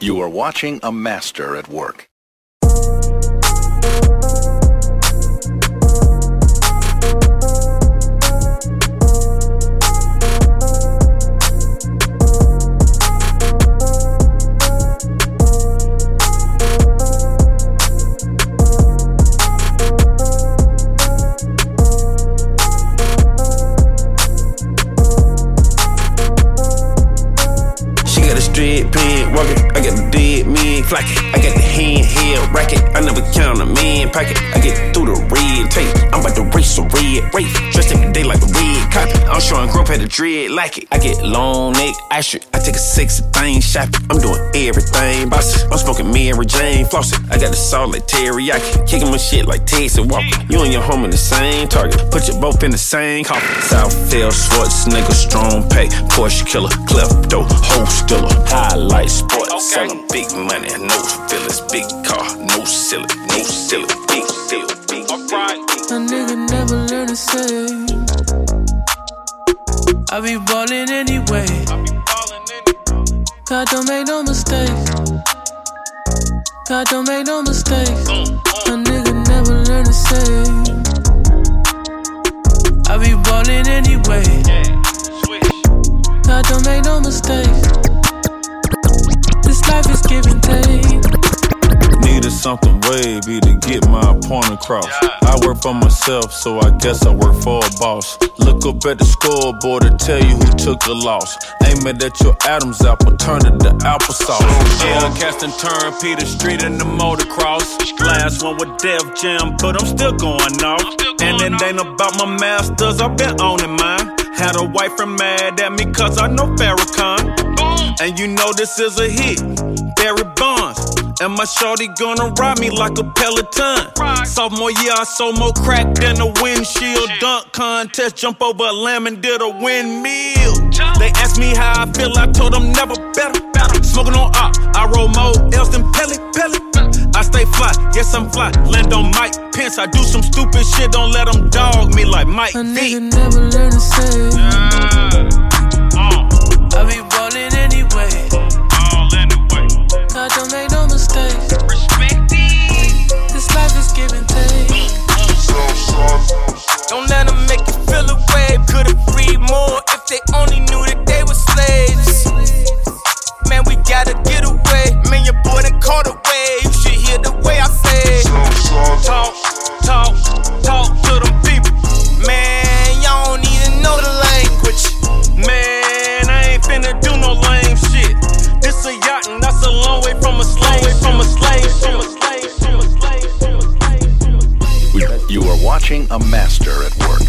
You are watching a master at work. Flocking. I got the handheld racket. I never count a man pocket. I get through the red tape. I'm about to race a red race. I'm showing growth at the dread like it. I get long neck, I shoot. I take a sexy thing shopping. I'm doing everything, boss. I'm smoking Mary Jane flossing. I got the salt like teriyaki. Kicking my shit like Texas Walker. You and your home in the same target. Put you both in the same coffin. Southfield, Schwarzenegger, strong pay. Porsche killer, klepto, whole stiller. Highlight sport, selling big money, no feelings. Big car, no silly, no silly. Big deal, big deal. A nigga never learn to save. I be ballin' anyway. God don't make no mistakes. God don't make no mistakes. A nigga never learn to save. I be ballin' anyway. God don't make no mistakes. This life is give and take. Needed something wavy to get my point across. I work for myself, so I guess I work for a boss. Look up at the scoreboard to tell you who took the loss. Aim it at your Adam's apple, turn it to applesauce. Yeah, casting turn Peter Street in the motocross. Last one with Def Jam, but I'm still going off. And it ain't about my masters, I've been owning mine. Had a wife from mad at me cause I know Farrakhan. And you know this is a hit, Barry Bonds. And my shorty gonna ride me like a Peloton. Sophomore year, I sold more crack than a windshield. Dunk contest, jump over a lamb and did a windmill. They asked me how I feel, I told them never better. Smoking on op, I roll more else than Pelly Pelly. I stay fly, yes I'm fly. Land on Mike Pence, I do some stupid shit, don't let them dog me like Mike A V. nigga never learn to save. I more if they only knew that they were slaves. Man, we gotta get away. Man, your boy done caught away. You should hear the way I say. Talk, talk, talk to them people. Man, y'all don't even know the language. Man, I ain't finna do no lame shit. This a yacht and that's a long way from a slave, from a slave. You are watching a master at work.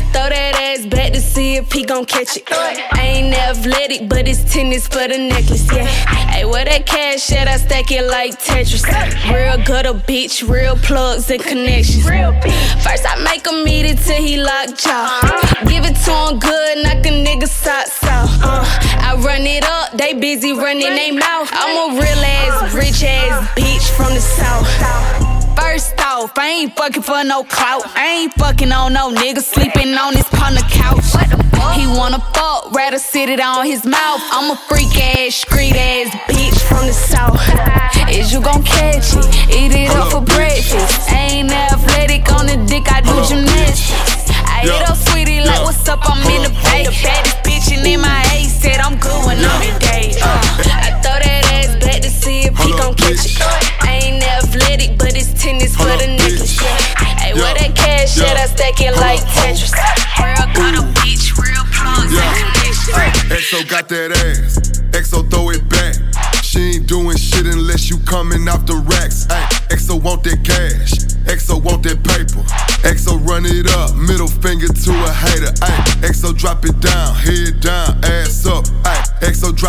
I throw that ass back to see if he gon' catch it. I ain't athletic, but it's tennis for the necklace, yeah. Hey, where that cash at? I stack it like Tetris. Real gutter bitch, real plugs and connections. First I make him eat it till he lock jaw. Give it to him good, knock a nigga socks off. Uh, I run it up, they busy running they mouth. I'm a real ass, rich ass bitch from the south. First off, I ain't fucking for no clout. I ain't fucking on no nigga sleeping on his on the couch. He wanna fuck, rather sit it on his mouth. I'm a freak ass, street ass bitch from the south. Is you gon' catch it? Eat it up for breakfast. I ain't athletic on the dick, I do gymnastics. I hit up sweetie like, what's up? I'm in the bay. The baddest bitch and in my A said I'm good when I'm in day. Uh, I throw that ass back to see if he gon' catch it. I ain't athletic,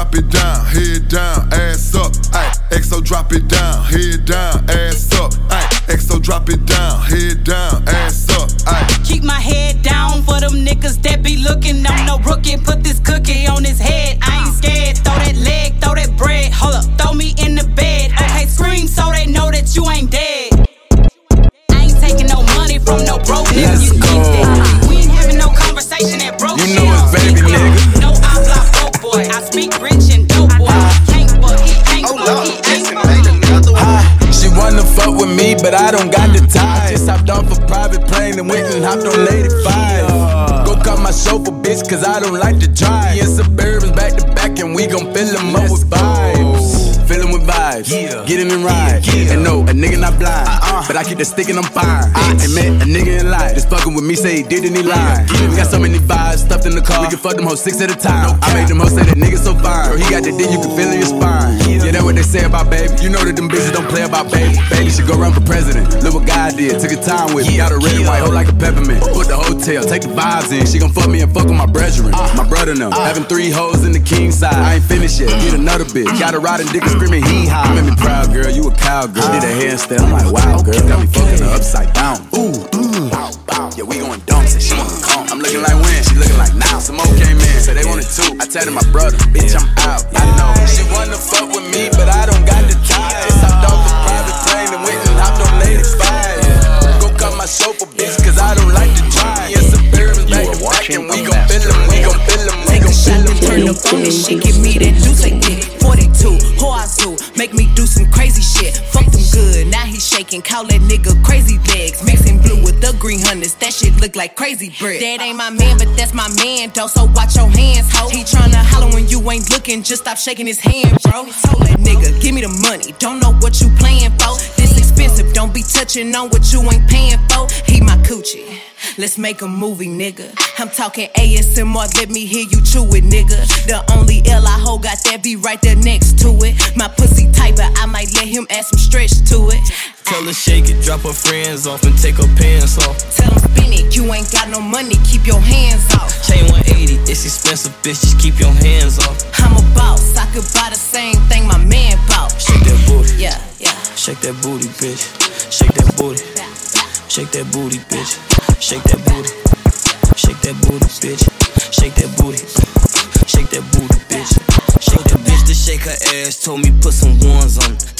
drop it down. Head down, ass up. Ay, EXO drop it down. Head down, and hopped on 85. Go cut my chauffeur, bitch, cause I don't like to drive. Me and Suburbans back to back, and we gon' fill them up with vibes. Fill them with vibes, yeah. get in and ride. Yeah. And no, a nigga not blind. But I keep the stick and I'm fine. I met a nigga in life, just fucking with me, say he did and he lied. We got so many vibes stuffed in the car, we can fuck them hoes six at a time. I made them hoes say that nigga so fine, he got the dick you can feel in your spine. Yeah, that's what they say about baby. You know that them bitches don't play about baby. Baby should go run for president. Look what God did, took a time with me. Got a red and white hoe like a peppermint. Put the hotel, take the vibes in. She gon' fuck me and fuck with my brethren. My brother them, having three hoes in the king side. I ain't finished yet, get another bitch. Got a riding dick and screaming hee haw. You made me proud, girl. You a cowgirl. Did a handstand. I'm like, wow, girl. Got me fucking her upside down. Ooh, ooh. Bow, bow. Yeah, we going dumps and she wanna come. I'm looking like when? She looking like now. Some more came in, said they wanted two. I tell my brother, bitch, I'm out. I know. She wanna fuck with me, but I don't got the time. Just hopped off a private plane and went and hopped on 85. Go cut my chauffeur, bitch, cause I don't like to drive. Yeah, Suburban's back to back and we gon' fill them, we gon' fill them, we gon' fill them. Turn up on this shit, give me that juice like it. 42, Hoazu, make me do some crazy shit. Fuck them good, he call that nigga crazy legs. Mixing blue with the green hunters, that shit look like crazy bread. That ain't my man, but that's my man, though, so watch your hands, ho. He tryna holler when you ain't looking, just stop shaking his hand, bro. Told that nigga, give me the money, don't know what you playing for. This expensive, don't be touching on what you ain't paying for. He my coochie. Let's make a movie, nigga. I'm talking ASMR, let me hear you chew it, nigga. The only L I hold got that be right there next to it. My pussy tight, but I might let him add some stretch to it. Tell her shake it, drop her friends off and take her pants off. Tell him spin it, you ain't got no money, keep your hands off. Chain 180, it's expensive, bitch, just keep your hands off. I'm a boss, I could buy the same thing my man bought. Shake that booty, Yeah, yeah. shake that booty, bitch. Shake that booty, shake that booty, bitch. Shake that booty, shake that booty, bitch. Shake that booty, shake that booty, bitch. Shake that bitch to shake her ass. Told me put some ones on.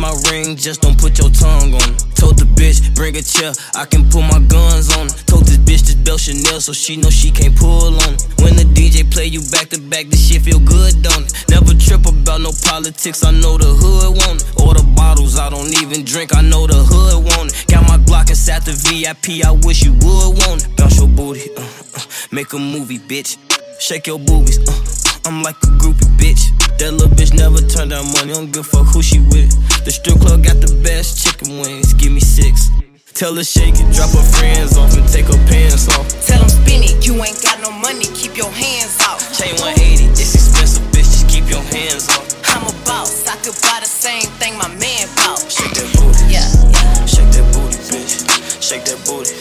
My ring, just don't put your tongue on. it. Told the bitch bring a chair, I can put my guns on. it. Told this bitch this belt Chanel, so she know she can't pull on. it. When the DJ play you back to back, this shit feel good, don't it? Never trip about no politics, I know the hood want it. All the bottles, I don't even drink, I know the hood want it. Got my Glock inside the VIP, I wish you would want it. Bounce your booty, uh, uh, make a movie, bitch. Shake your boobies, uh, I'm like a groupie, bitch. That little bitch never turn down money, don't give a fuck who she with. The strip club got the best chicken wings, give me six. Tell her shake it, drop her friends off and take her pants off. Tell them spin it, you ain't got no money, keep your hands off. Chain 180, it's expensive, bitch, just keep your hands off. I'm a boss, I could buy the same thing my man bought. Shake that booty, Yeah, yeah. shake that booty, bitch. Shake that booty,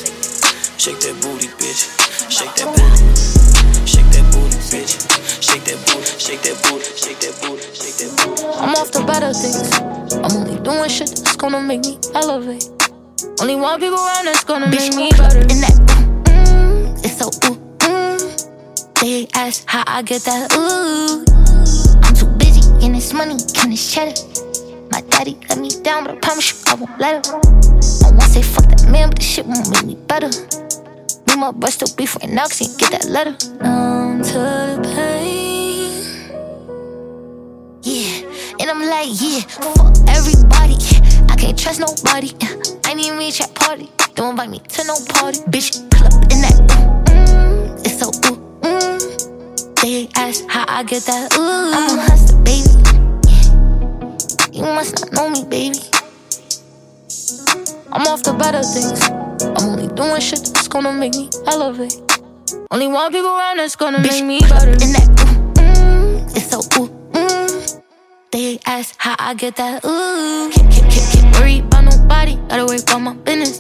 shake that booty, bitch. Shake that booty, better things. I'm only doing shit that's gonna make me elevate. Only one people around that's gonna make me better. In that, mm, it's so ooh, mm. They ask how I get that ooh. I'm too busy in this money, in this cheddar. My daddy let me down, but I promise you I won't let him. I won't say fuck that man, but this shit won't make me better. Me my bruh still now, cause he ain't get that letter. Numb to the pain. And I'm like, yeah, fuck everybody. I can't trust nobody. I need me at party. Don't invite me to no party. Bitch, pull up in that. Mm, it's so ooh, mm. They ask how I get that ooh. I'm a hustler, baby. You must not know me, baby. I'm off the better things. I'm only doing shit that's gonna make me elevate. Only one people around that's gonna make me better. In that, mm, it's so ooh, mm. They ask how I get that ooh. Can't, can't, can't, worry about nobody, gotta worry about my business.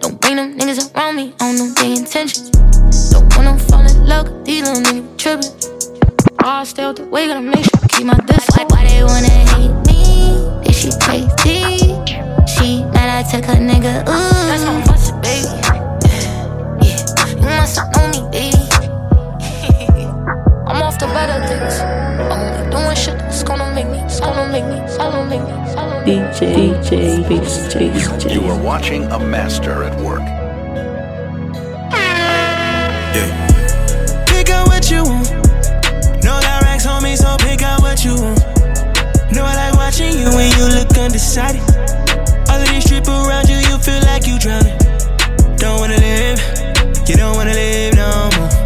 Don't bring them niggas around me, I don't know their intentions. Don't wanna fall in love, these little niggas trippin'. I stay out the way, gotta make sure I keep my distance. Why, why they wanna hate me? Is she crazy? She mad I took her nigga, ooh. That's how I'm baby. Yeah, you must not know me, baby. I'm off the better things. I'm DJ, DJ, DJ, DJ. You are watching a master at work. Yeah. Pick up what you want. No got racks on me, so pick up what you want. Know I like watching you when you look undecided. All of these strip around you, you feel like you drowning. Don't wanna live, you don't wanna live no more.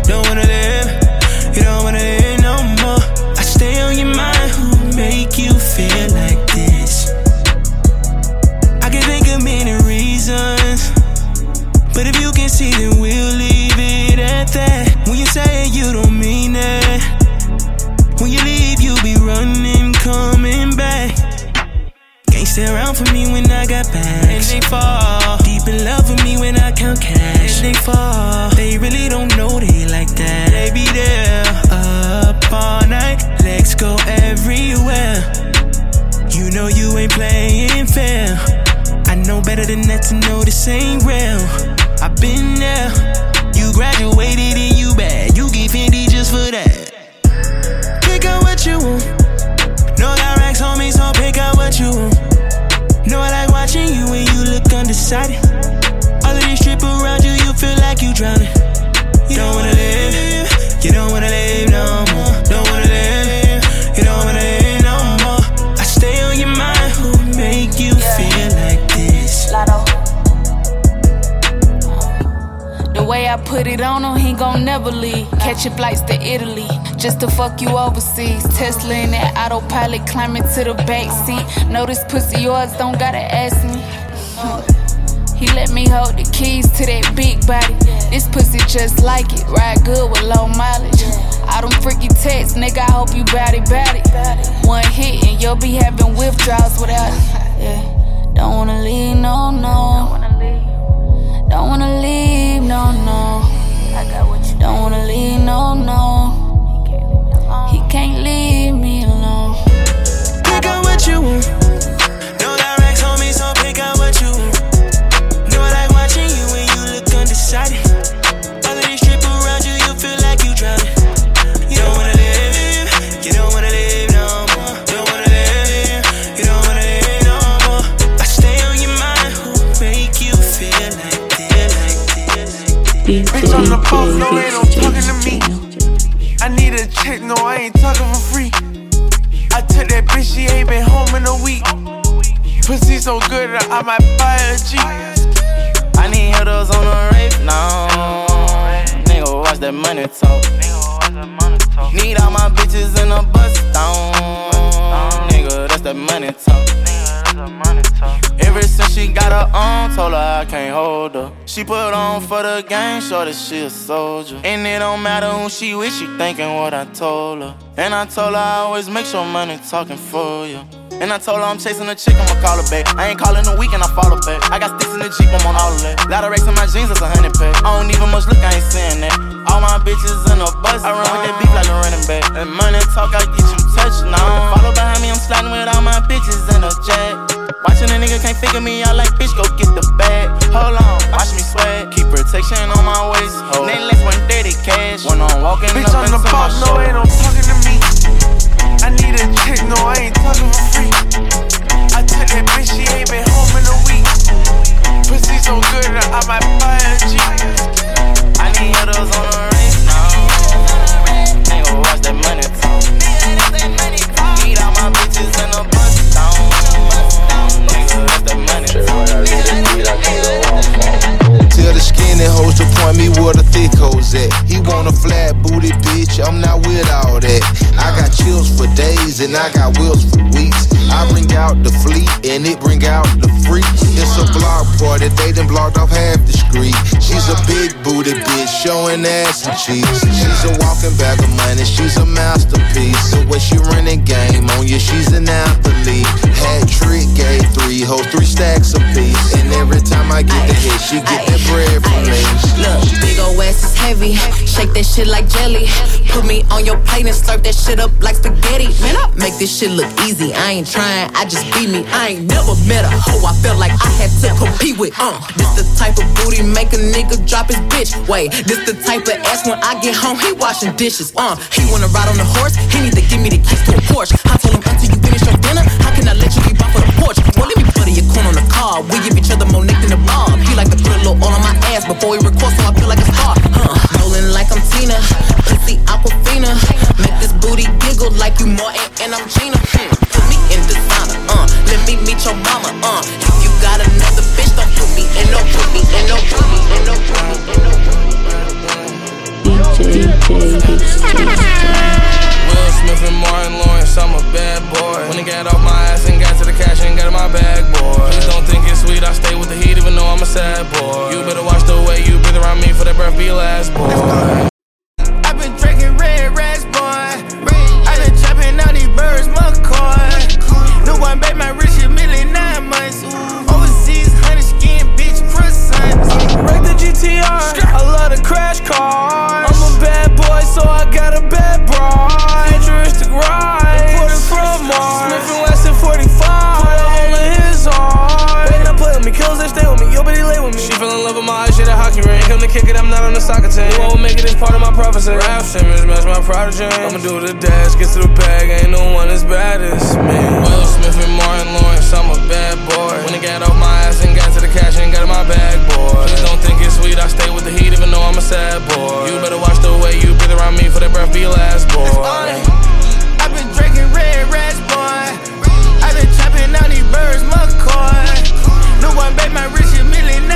Put it on him, he gon' never leave. Catching flights to Italy, just to fuck you overseas. Tesla in that autopilot, climbing to the back seat. Know this pussy yours, don't gotta ask me. He let me hold the keys to that big body. This pussy just like it, ride good with low mileage. All them freaky texts, nigga, I hope you bout it, bout it. One hit and you'll be having withdrawals without it. Yeah. Don't wanna leave, no, no. Don't wanna leave, no, no. I got what you Don't wanna leave, no, no. So good that I might buy a G. I need hitters on the rape now. Nigga, watch that money talk. Need all my bitches in a bus down. Nigga, that's that money talk. Ever since she got her own, told her I can't hold her. She put on for the game, show that she a soldier. And it don't matter who she with, she thinking what I told her. And I told her I always make sure money talking for you. And I told her I'm chasing a chick, I'ma call her back. I ain't calling a weekend, I follow back. I got sticks in the Jeep, I'm on all of that. Lot of racks in my jeans, that's a hundred pack. I don't even much look, I ain't saying that. All my bitches in a bus, I run with that beef like a running back. And money talk, I get you touched now. Follow behind me, I'm sliding with all my bitches jet. Watching a nigga can't figure me out like bitch, go get the bag. Hold on, watch me sweat. Keep protection on my waist. Hold. Nameless one dirty cash. When I'm walking Bitch up on the my no, out the freaks. It's a block party, they done blocked off half the street. She's a big booty bitch, showing ass and cheeks. She's a walking bag of money, she's a masterpiece. So when she running game on you, she's an athlete. Hat trick, gave three hoes, three stacks of apiece. Every time I get the hit, she get that bread from me. Look, big ol' ass is heavy. Shake that shit like jelly. Put me on your plate and slurp that shit up like spaghetti. Man, I make this shit look easy. I ain't trying, I just be me. I ain't never met a hoe I felt like I had to compete with. Uh, this the type of booty make a nigga drop his bitch. Wait, this the type of ass when I get home, he washing dishes. Uh, he wanna ride on the horse, he need to give me the keys to a Porsche. I told him until you finish your dinner, how can I let you be by for the porch? Well, let me put your corn on the car. We give each other before he records, so I feel like a star. Huh, rolling like I'm Tina, pussy Aquafina. Make this booty giggle like you Martin and I'm Gina. Hmm, put me in designer, uh. Let me meet your mama, uh. If you got another bitch, don't put me in no, put me in no, put me in no, put me in no. DJ, DJ, Will Smith and Martin Lawrence, I'm a bad boy. When he got off my ass and got to the cash and got in my bag, boy. Please don't think it's sweet, I stay with the heat even though I'm a sad boy. You better breath be last, boy. Image match my prodigy. I'ma do the dash, get to the bag, ain't no one as bad as me. Will Smith and Martin Lawrence, I'm a bad boy. When I got off my ass and got to the cash and got in my bag, boy. Please don't think it's sweet, I stay with the heat even though I'm a sad boy. You better watch the way you breathe around me for that breath be last, boy. I've been drinking red rats, boy. I've been chopping out these birds, McCoy. No one bet my rich a million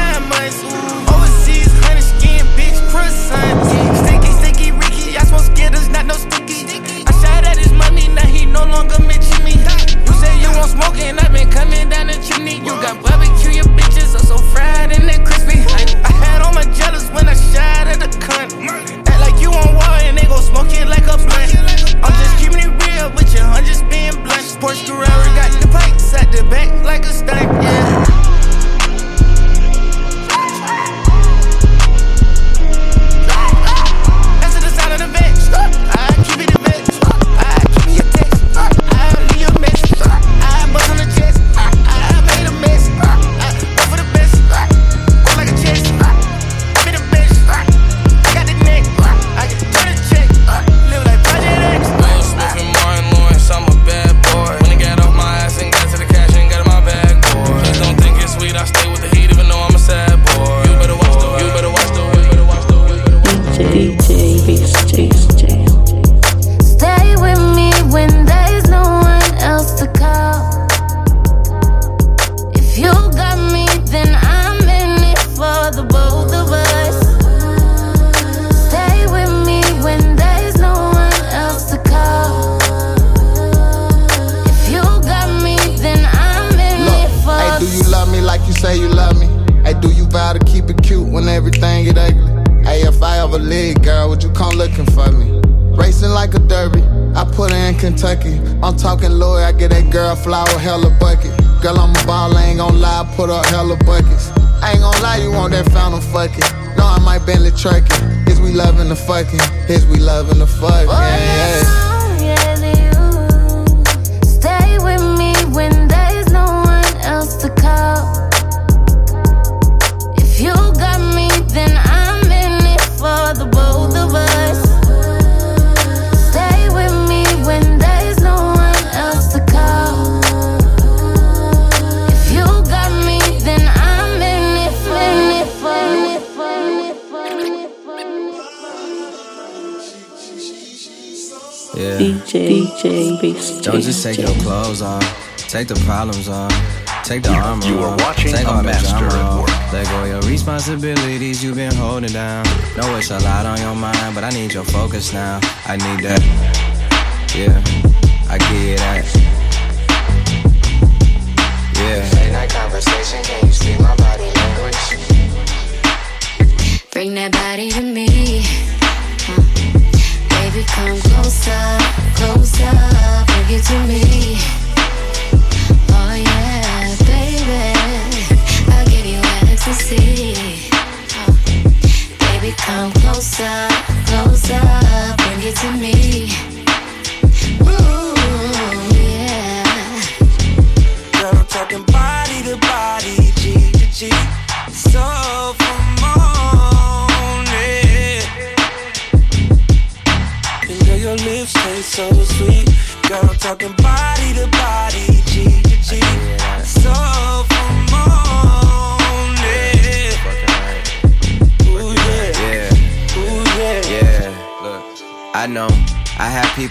girl flower, hella bucket. Girl, I'm a ball, I ain't gon' lie, put up hella buckets. I ain't gon' lie, you want that fountain fucking. No, I might Bentley trucking. Is we loving the fucking? Is we loving the fucking? Oh, yeah, yeah. Don't just take your clothes off. Take the problems off. Take the armor You are off. watching Take a all the drama off. Let go your responsibilities you've been holding down. Know it's a lot on your mind, but I need your focus now. I need that. Yeah, I you that.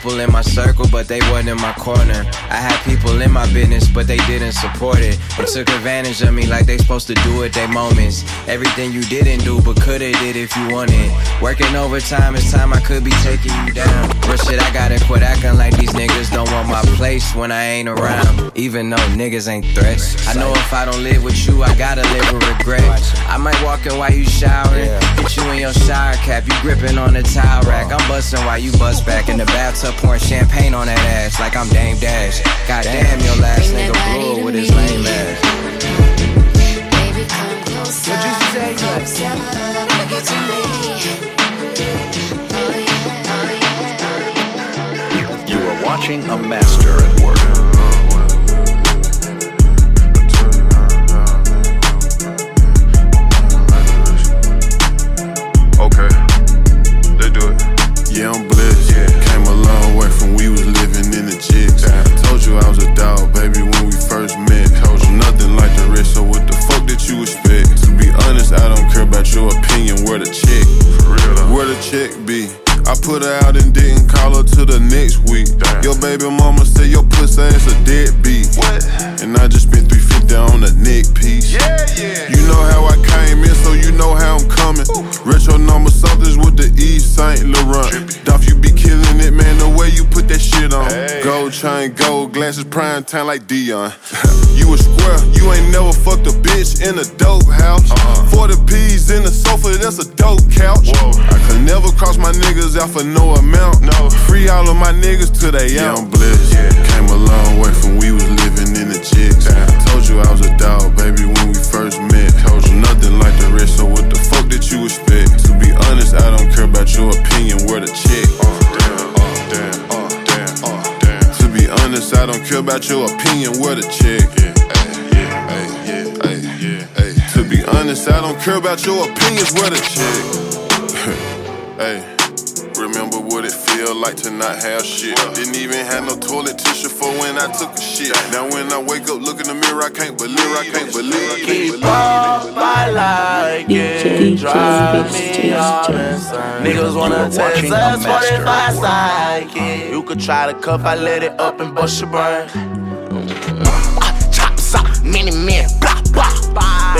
People in my circle, but they wasn't in my corner. I had people in my business, but they didn't support it. They took advantage of me like they supposed to do at their moments. Everything you didn't do, but coulda did if you wanted. Working overtime, it's time I could be taking you down. Real shit, I gotta quit acting like these niggas don't want my place when I ain't around. Even though niggas ain't threats. I know if I don't live with you, I gotta live with regret. I might walk in while you showering, get you in your shower cap, you gripping on the towel rack. I'm busting while you bust back in the bathtub, pouring champagne on that ass like I'm Dame Dash. Goddamn, your last nigga blew it with his lame ass. What'd you say? Closer, bring it to me. You are watching a master at work. Where the check? Where the check be? I put her out and didn't call her till the next week. Your baby mama say your pussy ass a deadbeat. What? And I just spent 350 on a neck piece. Yeah, yeah. You know how I came in, so you know how I'm coming. Retro number somethings with the Yves St. Laurent. Dolph, you be killing it, man, the way you put that shit on. Gold chain, gold glasses, prime time like Deion. you a square, you ain't never fucked a bitch in a dope house. Uh-huh. 40 P's in the sofa, that's a dope couch. I could never cross my niggas out for no amount. No. Free all of my niggas till they yeah, I'm blessed. Came a long way from we was living in the chicks. Told you I was a dog, baby, when we first met. Told you nothing like the rest, so what the fuck did you expect? To be honest, I don't care about your opinion, where the check. To be honest, I don't care about your opinion, where the check. To be honest, I don't care about your opinions, what a check. hey. Remember what it feel like to not have shit. Didn't even have no toilet tissue for when I took a shit. Now when I wake up, look in the mirror, I can't believe, I can't believe, I can't believe. Keep up, I like it. Drive me all insane. Niggas wanna test us 45 psychic. You could try to cuff, I let it up and bust your brain. Chop, ah, chop, mini man, blah, blah.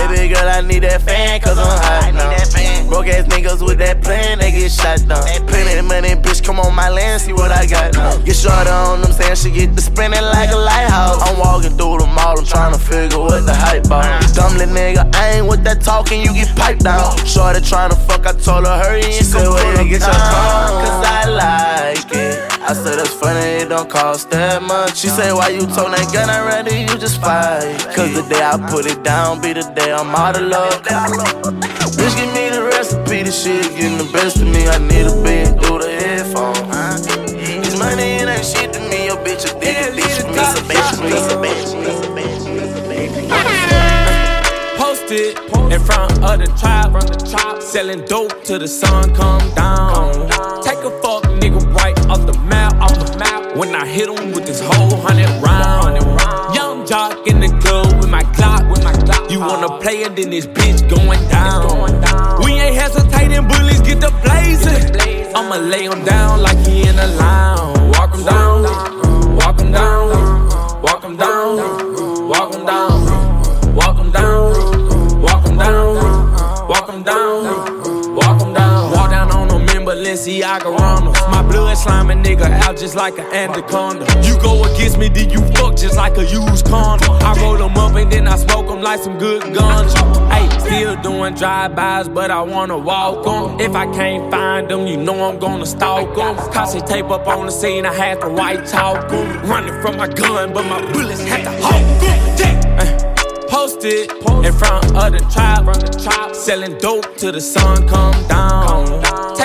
Baby girl, I need that fan, cause I'm hot now. Broke ass niggas with that plan, they get shot down. Plenty money, bitch, come on my land, see what I got now. Get shorter on them, saying she get to spinning like a lighthouse. I'm walking through the mall, I'm trying to figure what the hype about. Dumb little nigga, I ain't with that talking, you get piped down. Shorty trying to fuck, I told her hurry and said, well, you get your tongue, cause I like it. I said, that's funny, it don't cost that much. She said, why you told that gun, I rather you just fight. Cause the day I put it down, be the day I'm out of luck. Bitch, give me the recipe, the shit getting the best of me. I need a bed through the headphones. This money, it ain't shit to me. Your bitch a dick, bitch me, so bitch for me, so bitch Posted in front of the tribe, selling dope till the sun come down. Take a right off the map, off the map. When I hit him with this whole hundred round. Young jock in the club with my clock, with my clock. You wanna play it, then this bitch going down. We ain't hesitating, bullies get the blazing. I'ma lay him down like he in a lounge. Walk him down, walk him down, Balenciaga Ramos. My blood sliming nigga out just like an anaconda. You go against me, then you fuck just like a used condom. I roll them up and then I smoke them like some good guns. Hey, still doing drive-bys, but I wanna walk them. If I can't find them, you know I'm gonna stalk them. Cause tape up on the scene, I had to white talk them. Running from my gun, but my bullets had to hawk. Posted in front of the tribe, selling dope till the sun come down.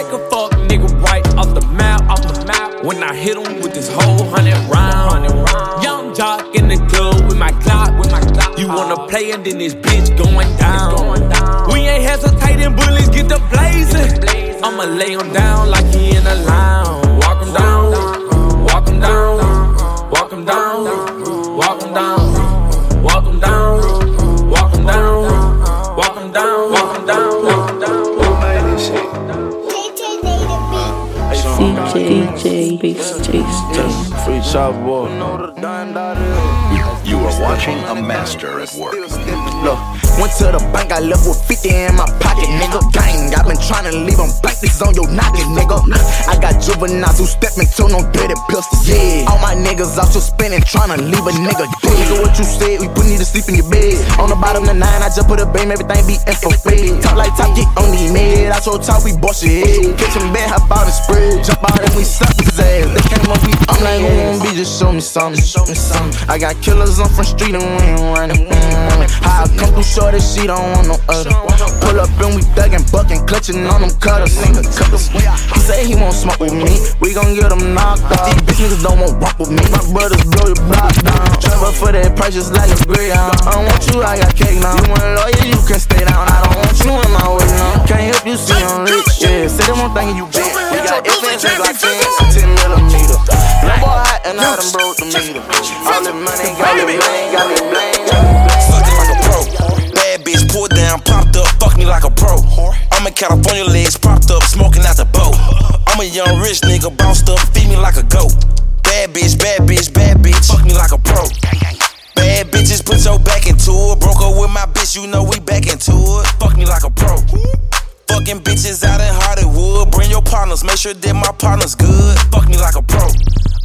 When I hit him with this whole hundred round. Young jock in the club with my clock, with my clock. You wanna play and then this bitch going down. We ain't hesitating, bullies get the blazing. I'ma lay him down like he in a lounge. Down, walk him down, walk him down, walk him down. Walk him down, walk him down, walk him down, walk him down, walk him down. CJ, DJ, Beast Taste. Free chop boy. You are watching a master at work. Look, went to the bank, I left with 50 in my pocket, nigga. Gang, i been trying to leave them blank, this on your noggin, nigga. I got juveniles who step into no dirty pistols, yeah. All my niggas out your spinning, trying to leave a nigga dead. Nigga, what you said, we put you to sleep in your bed. On the bottom of the nine, I just put a beam, everything be infrared. Talk like top, get on the mid. I told top, we bust your head. Catch him bad, hop out and spread. Jump out and we suck his ass. They came up, we I'm like, gon' be, just show me something, show me something. I got killers on front street and we ain't running. How I come through short that she don't want no other. Pull up and we thuggin', buckin', clutching on them cutters. The cutters. He say he won't smoke with me. We gon' get him knocked off. These bitch niggas don't want walk with me. My brothers blow your block down. Trevor for that price just like a greyhound. I don't want you, I got cake now. You want a lawyer, you can stay down. I don't want you in my way now. Can't help you see I'm rich. Yeah, say them one thing you bet. We got FNs like 10, 10 millimeter. No boy hot and I done broke the meter. All the money got me blame, got me blame. Pulled down, popped up, fuck me like a pro. I'm in California, legs propped up, smoking out the boat. I'm a young rich nigga, bounced up, feed me like a goat. Bad bitch, bad bitch, bad bitch, fuck me like a pro. Bad bitches, put your back into it. Broke up with my bitch, you know we back into it. Fuck me like a pro. Fucking bitches out in Hollywood. Bring your partners, make sure that my partner's good. Fuck me like a pro.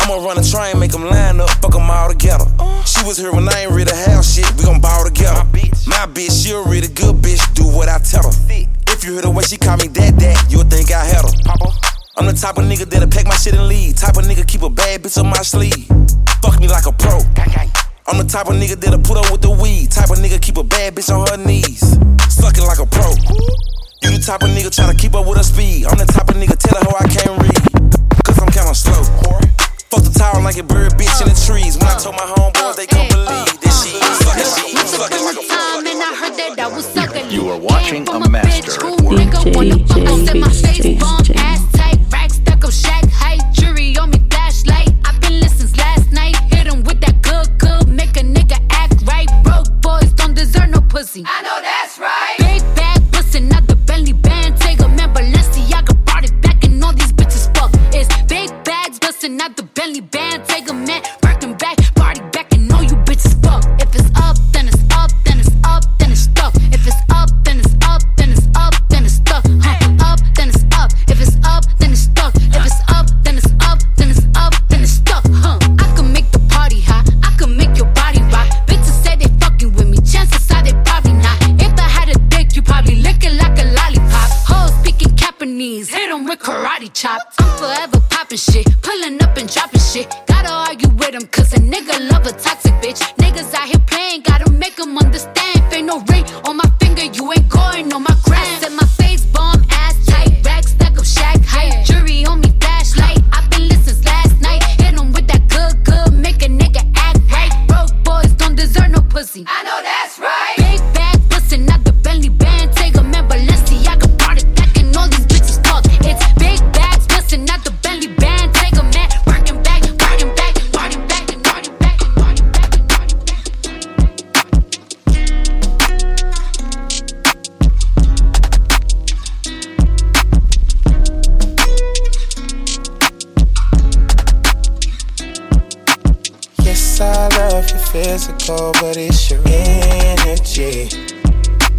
I'ma run a train, make them line up, fuck them all together. She was here when I ain't ready to have shit, we gon' ball together. My bitch, my bitch she a really good bitch, do what I tell her. If you hear the way she call me that, dad, you'll think I had her. I'm the type of nigga that'll pack my shit and leave. Type of nigga keep a bad bitch on my sleeve. Fuck me like a pro. I'm the type of nigga that'll put up with the weed. Type of nigga keep a bad bitch on her knees. Sucking like a pro. You the type of nigga try to keep up with her speed. I'm the type of nigga tell her how I can't read. Cause I'm kinda slow. Fuck the tower like a bird bitch in the trees. When I told my homeboys, they couldn't believe that she sucking, she sucking like a time and I heard that I was sucking. You are watching a master at work. Nigga wanna fuck, I said my face bomb, ass tight, rack stuck up, shack height, jury on me, flashlight. I've been listening last night, hit 'em with that good, good, make a nigga act right. Broke boys don't deserve no pussy. I know that's right. Big bag band, take a man, physical, but it's your energy.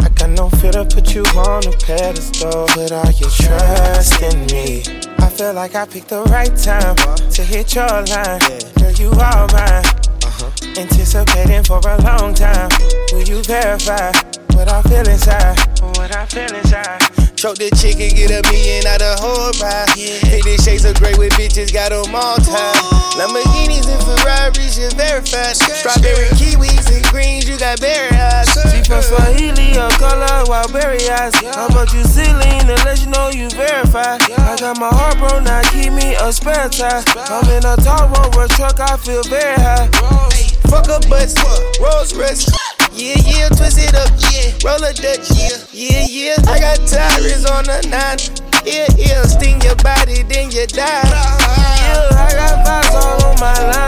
I got no fear to put you on a pedestal. Put all your trust in me. I feel like I picked the right time to hit your line. Girl, you are mine. Uh-huh. Anticipating for a long time. Will you verify what I feel inside? What I feel inside. Choke the chicken, get a million out of whole ride. Fifty shades of gray with bitches, got them all tied. Lamborghinis and Ferraris, just verified. Strawberry kiwis and greens, you got berry eyes. She from Swahili, her color wild berry eyes. How about you Celine to let you know you verified? I got my heart broke, now keep me a spare tire. I'm in a tall rover truck, I feel very high. Fuck a butts, Rolls Royce. Yeah, yeah, twist it up, yeah. Roll a Dutch, yeah, yeah, yeah. I got tires on the nine. Yeah, yeah, sting your body, then you die. Yeah, I got vibes all on my line.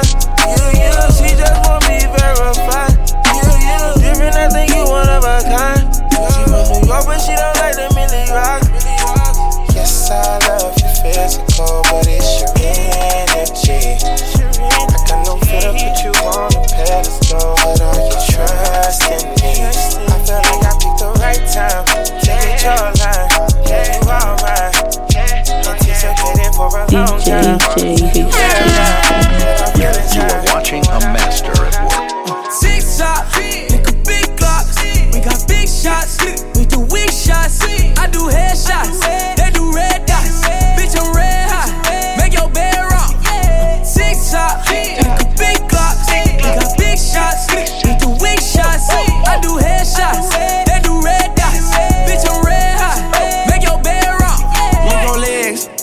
Time.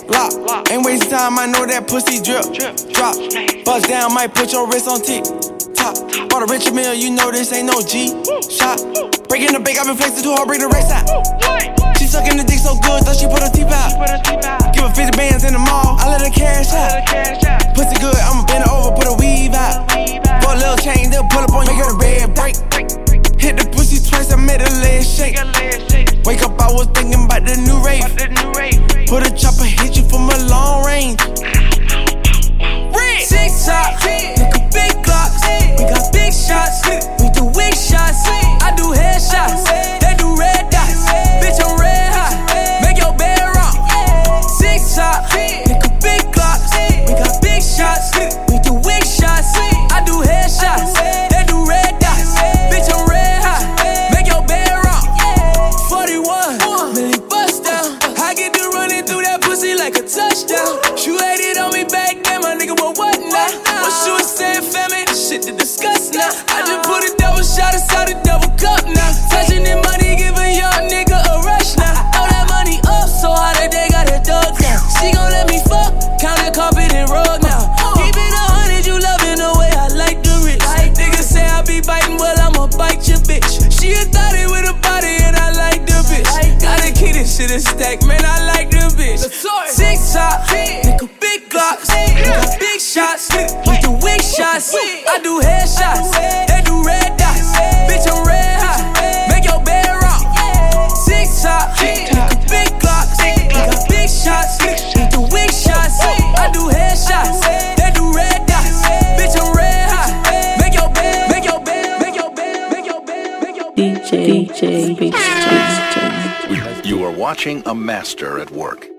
Lock. Ain't wasting time, I know that pussy drip. Drop, bust down, might put your wrist on tick. Top. Bought a Richard Mille, you know this ain't no G shot. Breaking the bank, I've been flexing too hard, break the race out. She sucking the dick so good, thought she put her teeth out. Give her 50 bands in the mall, I let her cash out. Pussy good, I'ma bend over, put a weave out. For a little change, they'll pull up on you, make her red break. Hit the pussy twice, I made her leg shake. Wake up, I was thinking about the new rave. Put a chopper, hit you from a long range. Six top, nigga, big glocks. We got big shots, we do weak shots. I do headshots, they do red dots. Bitch, I'm red hot, make your bed rock. Six top, shots. I do headshots, they do red dots. Bitch, I'm red hot, make your bed rock. Six top, big glocks. Big shots, we do weak shots. I do headshots, they do red dots. Bitch, I'm red hot, make your bed, make your bed, make your bed, make your bed, make your DJ, DJ, Beast You are watching a master at work.